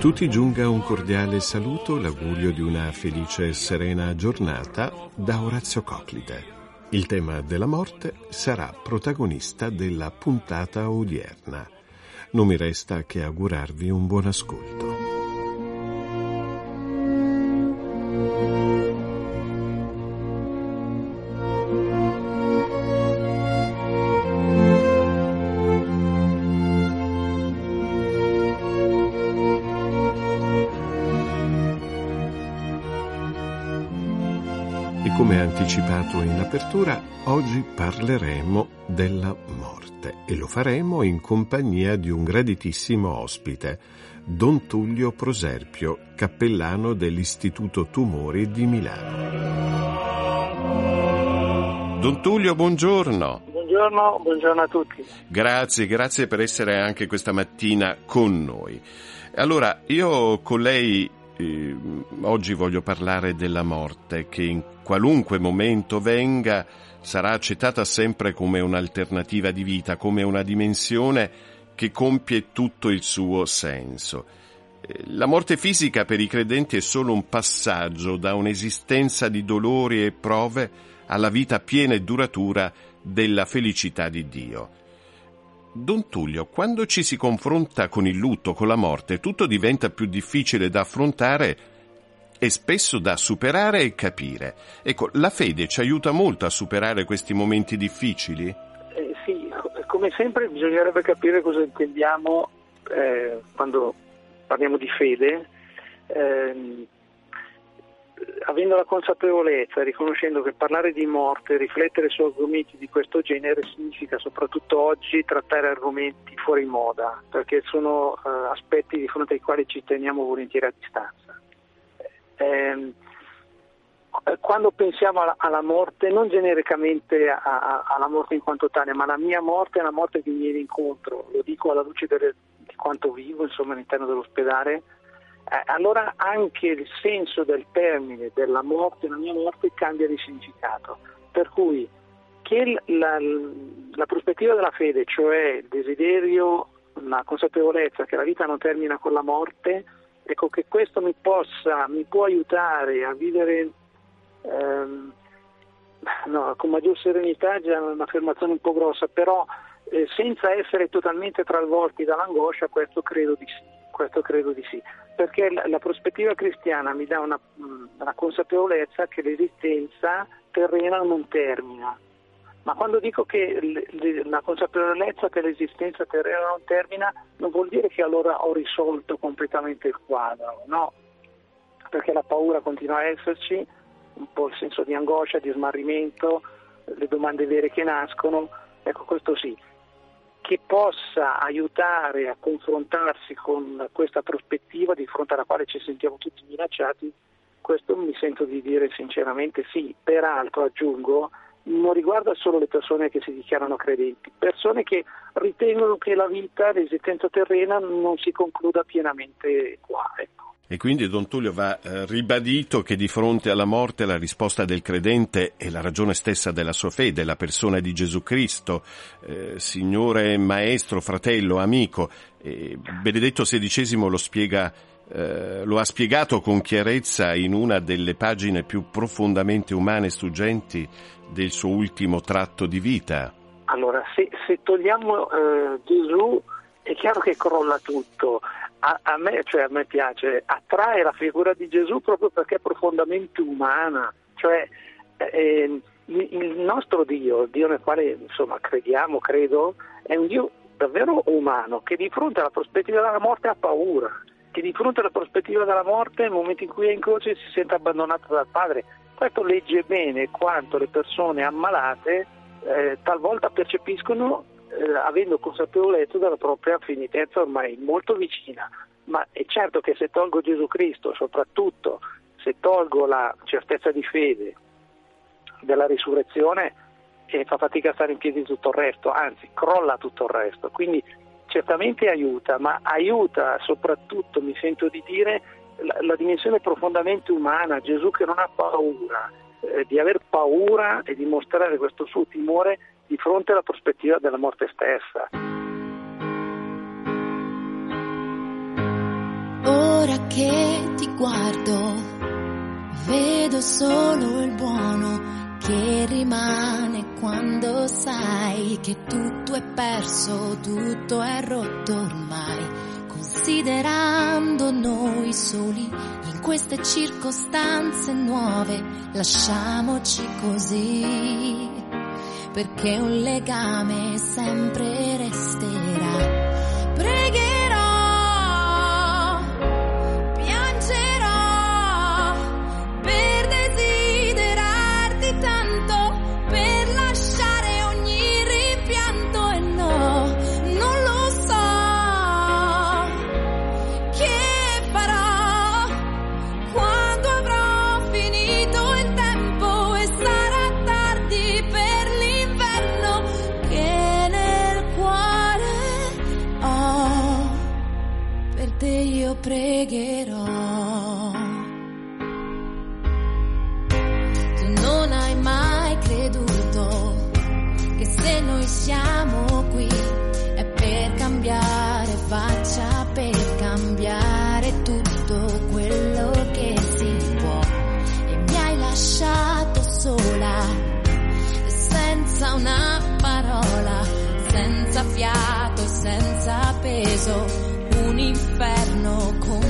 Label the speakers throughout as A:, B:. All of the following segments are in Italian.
A: tutti giunga un cordiale saluto, l'augurio di una felice e serena giornata da Orazio Coclite. Il tema della morte sarà protagonista della puntata odierna. Non mi resta che augurarvi un buon ascolto. Anticipato in apertura, oggi parleremo della morte e lo faremo in compagnia di un graditissimo ospite, Don Tullio Proserpio, cappellano dell'Istituto Tumori di Milano. Don Tullio, buongiorno.
B: Buongiorno, buongiorno a tutti.
A: Grazie, grazie per essere anche questa mattina con noi. Allora, io con lei eh, oggi voglio parlare della morte che in qualunque momento venga sarà accettata sempre come un'alternativa di vita, come una dimensione che compie tutto il suo senso. Eh, la morte fisica per i credenti è solo un passaggio da un'esistenza di dolori e prove alla vita piena e duratura della felicità di Dio. Don Tullio, quando ci si confronta con il lutto, con la morte, tutto diventa più difficile da affrontare e spesso da superare e capire. Ecco, la fede ci aiuta molto a superare questi momenti difficili?
B: Eh, sì, come sempre bisognerebbe capire cosa intendiamo eh, quando parliamo di fede. Eh, avendo la consapevolezza, riconoscendo che parlare di morte, riflettere su argomenti di questo genere significa soprattutto oggi trattare argomenti fuori moda, perché sono uh, aspetti di fronte ai quali ci teniamo volentieri a distanza. Eh, quando pensiamo alla, alla, morte, non genericamente a, a, alla morte in quanto tale, ma la mia morte è una morte che mi viene incontro, lo dico alla luce delle, di quanto vivo insomma, all'interno dell'ospedale, eh, allora anche il senso del termine della morte, la mia morte, cambia di significato. Per cui che la, la prospettiva della fede, cioè il desiderio, la consapevolezza che la vita non termina con la morte, ecco che questo mi possa, mi può aiutare a vivere ehm, no, con maggior serenità, è già un'affermazione un po' grossa, però eh, senza essere totalmente travolti dall'angoscia, questo credo di sì questo credo di sì, perché la, la prospettiva cristiana mi dà una, una, consapevolezza che l'esistenza terrena non termina. Ma quando dico che la consapevolezza che l'esistenza terrena non termina, non vuol dire che allora ho risolto completamente il quadro, no, perché la paura continua a esserci, un po' il senso di angoscia, di smarrimento, le domande vere che nascono, ecco questo sì che possa aiutare a confrontarsi con questa prospettiva di fronte alla quale ci sentiamo tutti minacciati, questo mi sento di dire sinceramente sì. Peraltro aggiungo, non riguarda solo le persone che si dichiarano credenti, persone che ritengono che la vita, l'esistenza terrena non si concluda pienamente qua. Ecco.
A: E quindi Don Tullio va eh, ribadito che di fronte alla morte la risposta del credente è la ragione stessa della sua fede, la persona di Gesù Cristo, eh, Signore, Maestro, Fratello, Amico. E Benedetto XVI lo spiega eh, lo ha spiegato con chiarezza in una delle pagine più profondamente umane e struggenti del suo ultimo tratto di vita.
B: Allora, se, se togliamo eh, Gesù è chiaro che crolla tutto a, a, me, cioè a, me, piace, attrae la figura di Gesù proprio perché è profondamente umana, cioè eh, il nostro Dio, il Dio nel quale insomma, crediamo, credo, è un Dio davvero umano che di fronte alla prospettiva della morte ha paura, che di fronte alla prospettiva della morte nel momento in cui è in croce si sente abbandonato dal Padre. Questo legge bene quanto le persone ammalate eh, talvolta percepiscono eh, avendo consapevolezza della propria finitezza ormai molto vicina. Ma è certo che se tolgo Gesù Cristo, soprattutto se tolgo la certezza di fede della risurrezione, eh, fa fatica a stare in piedi tutto il resto, anzi crolla tutto il resto. Quindi certamente aiuta, ma aiuta soprattutto, mi sento di dire, la, la dimensione profondamente umana, Gesù che non ha paura, eh, di aver paura e di mostrare questo suo timore di fronte alla prospettiva della morte stessa.
C: Ora che ti guardo, vedo solo il buono che rimane quando sai che tutto è perso, tutto è rotto ormai. Considerando noi soli in queste circostanze nuove, lasciamoci così, perché un legame sempre resterà. pregherò. Tu non hai mai creduto che se noi siamo qui è per cambiare faccia, per cambiare tutto quello che si può. E mi hai lasciato sola, senza una parola, senza fiato, senza peso inferno con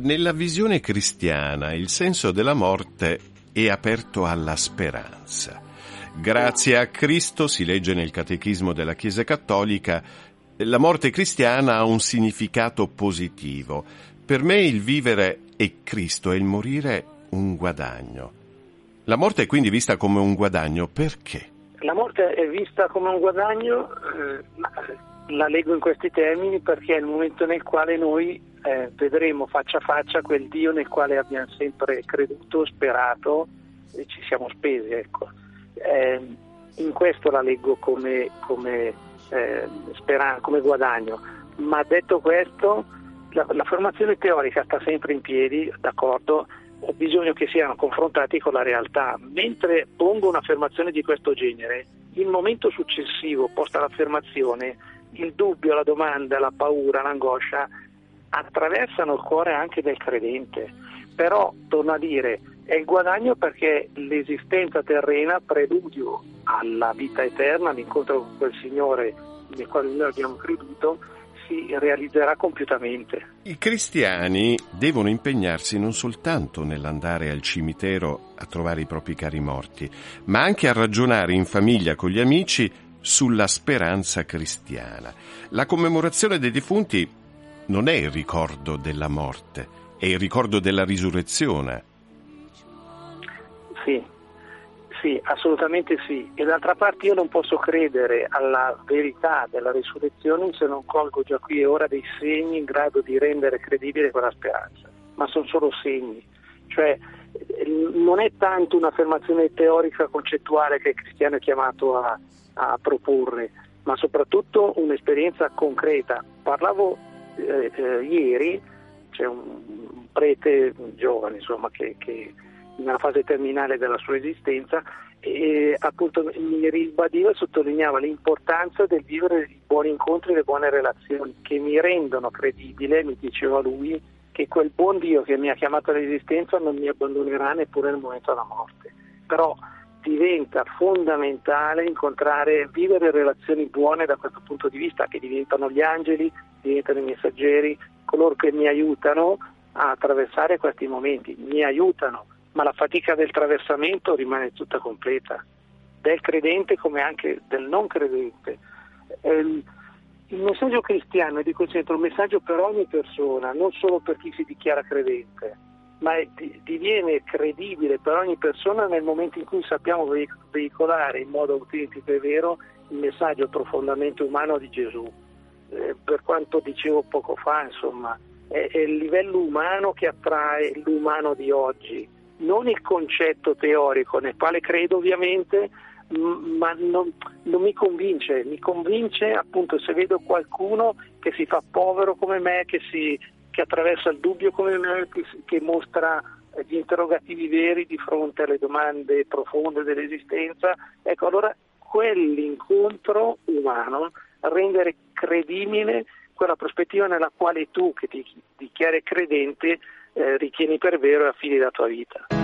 A: nella visione cristiana il senso della morte è aperto alla speranza. Grazie a Cristo, si legge nel Catechismo della Chiesa Cattolica, la morte cristiana ha un significato positivo. Per me il vivere è Cristo e il morire un guadagno. La morte è quindi vista come un guadagno perché?
B: La morte è vista come un guadagno, eh, la leggo in questi termini perché è il momento nel quale noi eh, vedremo faccia a faccia quel Dio nel quale abbiamo sempre creduto, sperato e ci siamo spesi. Ecco. Eh, in questo la leggo come, come, eh, speran- come guadagno, ma detto questo la, la, formazione teorica sta sempre in piedi, d'accordo, ho bisogno che siano confrontati con la realtà. Mentre pongo un'affermazione di questo genere, il momento successivo, posta l'affermazione, il dubbio, la domanda, la paura, l'angoscia attraversano il cuore anche del credente. Però, torno a dire, è il guadagno perché l'esistenza terrena, preludio alla vita eterna, l'incontro con quel Signore nel quale noi abbiamo creduto, si realizzerà compiutamente.
A: I cristiani devono impegnarsi non soltanto nell'andare al cimitero a trovare i propri cari morti, ma anche a ragionare in famiglia con gli amici sulla speranza cristiana. La commemorazione dei defunti non è il ricordo della morte, è il ricordo della risurrezione.
B: Sì, sì, assolutamente sì. E d'altra parte io non posso credere alla verità della risurrezione se non colgo già qui e ora dei segni in grado di rendere credibile quella speranza. Ma sono solo segni. Cioè, non è tanto un'affermazione teorica concettuale che il cristiano è chiamato a, a proporre, ma soprattutto un'esperienza concreta. Parlavo eh, eh, ieri, c'è un, prete giovane insomma, che, che nella fase terminale della sua esistenza e appunto mi ribadiva e sottolineava l'importanza del vivere i buoni incontri e le buone relazioni che mi rendono credibile, mi diceva lui, che quel buon Dio che mi ha chiamato all'esistenza non mi abbandonerà neppure nel momento della morte. Però diventa fondamentale incontrare, vivere relazioni buone da questo punto di vista, che diventano gli angeli, diventano i messaggeri, coloro che mi aiutano a attraversare questi momenti, mi aiutano ma la fatica del traversamento rimane tutta completa, del credente come anche del non credente. Ehm, il messaggio cristiano è di concentro un messaggio per ogni persona, non solo per chi si dichiara credente, ma diviene credibile per ogni persona nel momento in cui sappiamo veicolare in modo autentico e vero il messaggio profondamente umano di Gesù. Eh, per quanto dicevo poco fa, insomma, è il livello umano che attrae l'umano di oggi non il concetto teorico nel quale credo ovviamente, ma non, non, mi convince, mi convince appunto se vedo qualcuno che si fa povero come me, che, si, che attraversa il dubbio come me, che, che mostra gli interrogativi veri di fronte alle domande profonde dell'esistenza, ecco allora quell'incontro umano, rendere credibile quella prospettiva nella quale tu che ti dichiari credente eh, ritieni per vero e affidi la tua vita.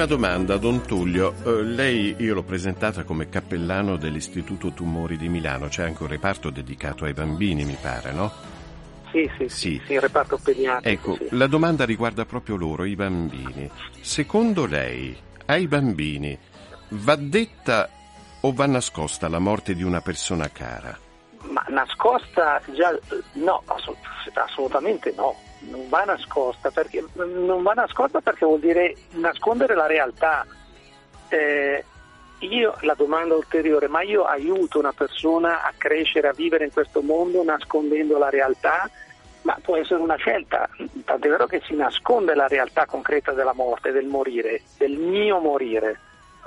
A: Un'ultima domanda, Don Tullio. Uh, lei, io l'ho presentata come cappellano dell'Istituto Tumori di Milano, c'è anche un reparto dedicato ai bambini, mi pare, no?
B: Sì, sì, sì, sì il reparto pediatrico.
A: Ecco,
B: sì.
A: la domanda riguarda proprio loro, i bambini. Secondo lei, ai bambini va detta o va nascosta la morte di una persona cara?
B: Ma nascosta già no, assolutamente no non va nascosta perché, non va nascosta perché vuol dire nascondere la realtà. Eh, io la domanda ulteriore, ma io aiuto una persona a crescere, a vivere in questo mondo nascondendo la realtà? Ma può essere una scelta, tant'è vero che si nasconde la realtà concreta della morte, del morire, del mio morire,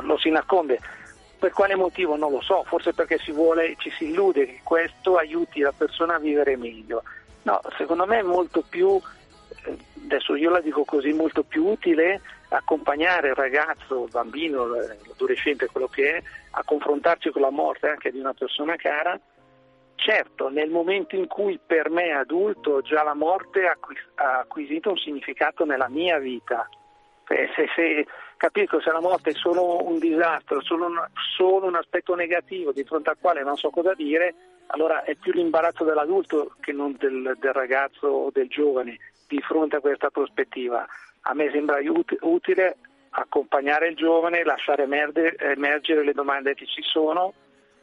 B: lo si nasconde. Per quale motivo non lo so, forse perché si vuole, ci si illude che questo aiuti la persona a vivere meglio. No, secondo me è molto più, eh, adesso io la dico così, molto più utile accompagnare il ragazzo, il bambino, l'adolescente, quello che è, a confrontarci con la morte anche di una persona cara. Certo, nel momento in cui per me adulto già la morte ha acquisito un significato nella mia vita, se, se, capisco se la morte è solo un disastro, solo un, solo un aspetto negativo di fronte al quale non so cosa dire, allora è più l'imbarazzo dell'adulto che non del, del ragazzo o del giovane di fronte a questa prospettiva. A me sembra utile accompagnare il giovane, lasciare emergere le domande che ci sono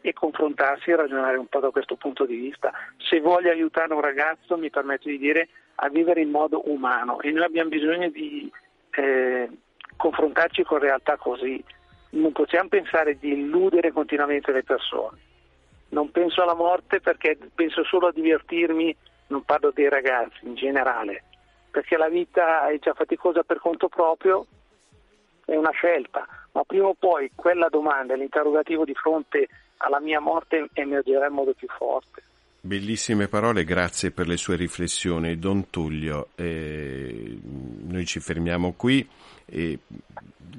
B: e confrontarsi e ragionare un po' da questo punto di vista. Se voglio aiutare un ragazzo, mi permetto di dire, a vivere in modo umano e noi abbiamo bisogno di eh, confrontarci con realtà così. Non possiamo pensare di illudere continuamente le persone non penso alla morte perché penso solo a divertirmi, non parlo dei ragazzi in generale, perché la vita è già faticosa per conto proprio, è una scelta, ma prima o poi quella domanda, l'interrogativo di fronte alla mia morte emergerà in modo più forte.
A: Bellissime parole, grazie per le sue riflessioni. Don Tullio, eh, noi ci fermiamo qui. E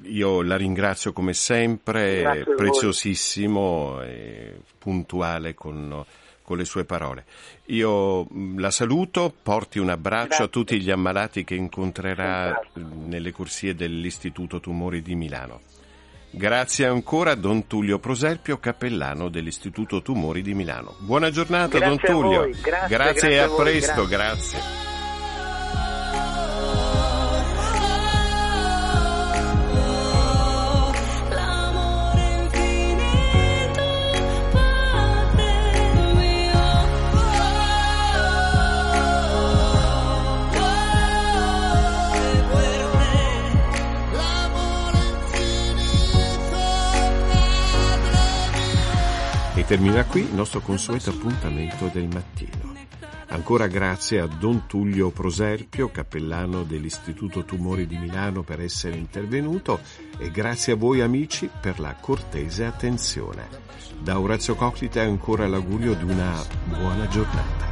A: io la ringrazio come sempre, preziosissimo e puntuale con, con, le sue parole. Io mm, la saluto, porti un abbraccio Grazie. a tutti gli ammalati che incontrerà Grazie. nelle corsie dell'Istituto Tumori di Milano. Grazie ancora a Don Tullio Proserpio, cappellano dell'Istituto Tumori di Milano. Buona giornata
B: grazie
A: Don Tullio.
B: Grazie,
A: grazie,
B: grazie,
A: e
B: a,
A: a presto, grazie. E termina qui il nostro consueto appuntamento del mattino. Ancora grazie a Don Tullio Proserpio, cappellano dell'Istituto Tumori di Milano, per essere intervenuto e grazie a voi amici per la cortese attenzione. Da Orazio Coclite ancora l'augurio di una buona giornata.